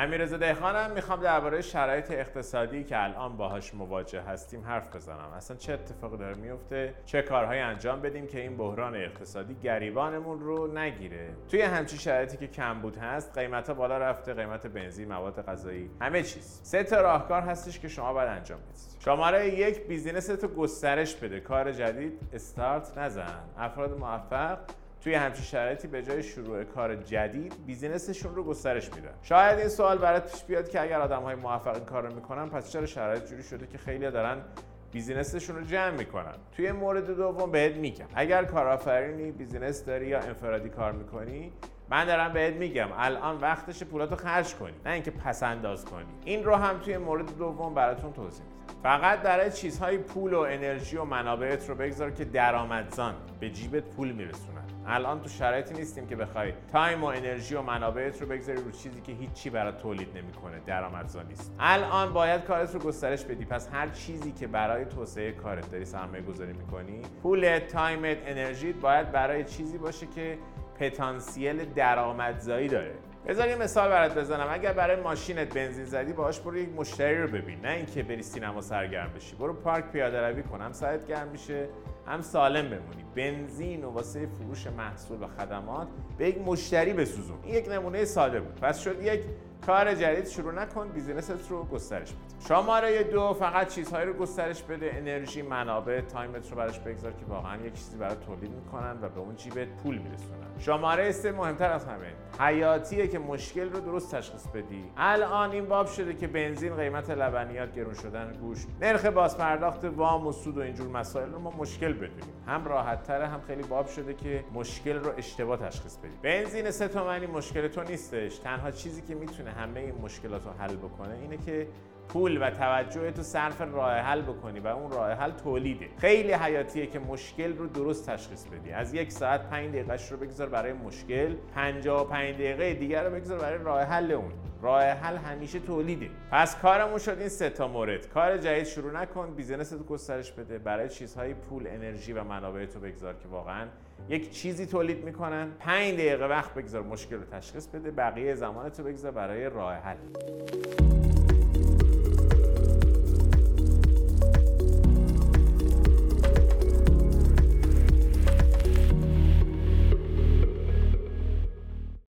امیررضا دهخانم می‌خوام درباره شرایط اقتصادی که الان باهاش مواجه هستیم حرف بزنم. اصلا چه اتفاقی داره میفته؟ چه کارهایی انجام بدیم که این بحران اقتصادی گریبانمون رو نگیره؟ توی همچین شرایطی که کمبود هست قیمت ها بالا رفته قیمت بنزین مواد غذایی همه چیز. سه تا راهکار هستش که شما باید انجام بدید. شماره یک بیزینس تو گسترش بده. کار جدید استارت نزن. افراد موفق توی همچین شرایطی به جای شروع کار جدید business شون رو گسترش میدن. شاید این سوال برات پیش بیاد که اگر آدم های موفق این کار رو می‌کنن پس چرا شرایط جوری شده که خیلی دارن business شون رو جمع می‌کنن؟ توی مورد دوم بهت میگم. اگر کارآفرینی business داری یا انفرادی کار می‌کنی من دارم بهت میگم الان وقتش پولاتو خرج کنی نه اینکه پس انداز کنی. این رو هم توی مورد دوم براتون توضیح میدم. فقط برای چیزهای پول و انرژی و منابعت رو بگذار که درآمدزان به جیبت پول میرسونن. الان تو شرایطی نیستیم که بخوای time و انرژی و منابعت رو بگذاری رو چیزی که هیچی برات تولید نمی‌کنه درآمدزا نیست. الان باید کارت رو گسترش بدی. پس هر چیزی که برای توسعه کارت داری سرمایه گذاری می‌کنی پولت تایمت انرژیت باید برای چیزی باشه که پتانسیل درآمدزایی داره. بذار یه مثال برات بزنم. اگر برای ماشینت بنزین زدی باهاش برو یک مشتری رو ببین. نه اینکه بری سینما سرگرم بشی. برو پارک پیاده روی کن. هم سرت گرم میشه هم سالم بمونی. بنزین و واسه فروش محصول و خدمات به یک مشتری بسوزون. یک نمونه ساده بود. پس شد یک کار جدید شروع نکن business ت رو گسترش بده. شماره دو فقط چیزهایی رو گسترش بده. انرژی منابع تایمت رو براش بگذار که واقعا یک چیزی برای تولید می‌کنن و به اون جیبت پول میرسونن. شماره سه مهمتر از همه حیاتیه که مشکل رو درست تشخیص بدی. الان این باب شده که بنزین قیمت لبنیات گرون شدن گوشت نرخ بازپرداخت وام و سود و اینجور مسائل رو ما مشکل بدونیم. هم راحت تره هم خیلی باب شده که مشکل رو اشتباه تشخیص بدی. بنزین سه تومنی مشکل تو نیستش. تنها چیزی که می‌تونه همه این مشکلات رو حل بکنه اینه که پول و توجه تو صرف راه حل بکنی و اون راه حل تولیده. خیلی حیاتیه که مشکل رو درست تشخیص بدی. از یک ساعت 5 دقیقهش رو بگذار برای مشکل 55 دقیقه دیگر رو بگذار برای راه حل اون. راه حل همیشه تولیده پس کارمون شد این سه تا مورد. کار جدید شروع نکن بیزینس تو گسترش بده برای چیزهای پول انرژی و منابع تو بگذار که واقعا یک چیزی تولید می‌کنن. 5 دقیقه وقت بگذار مشکل تشخیص بده بقیه زمان تو بگذار برای راه حل.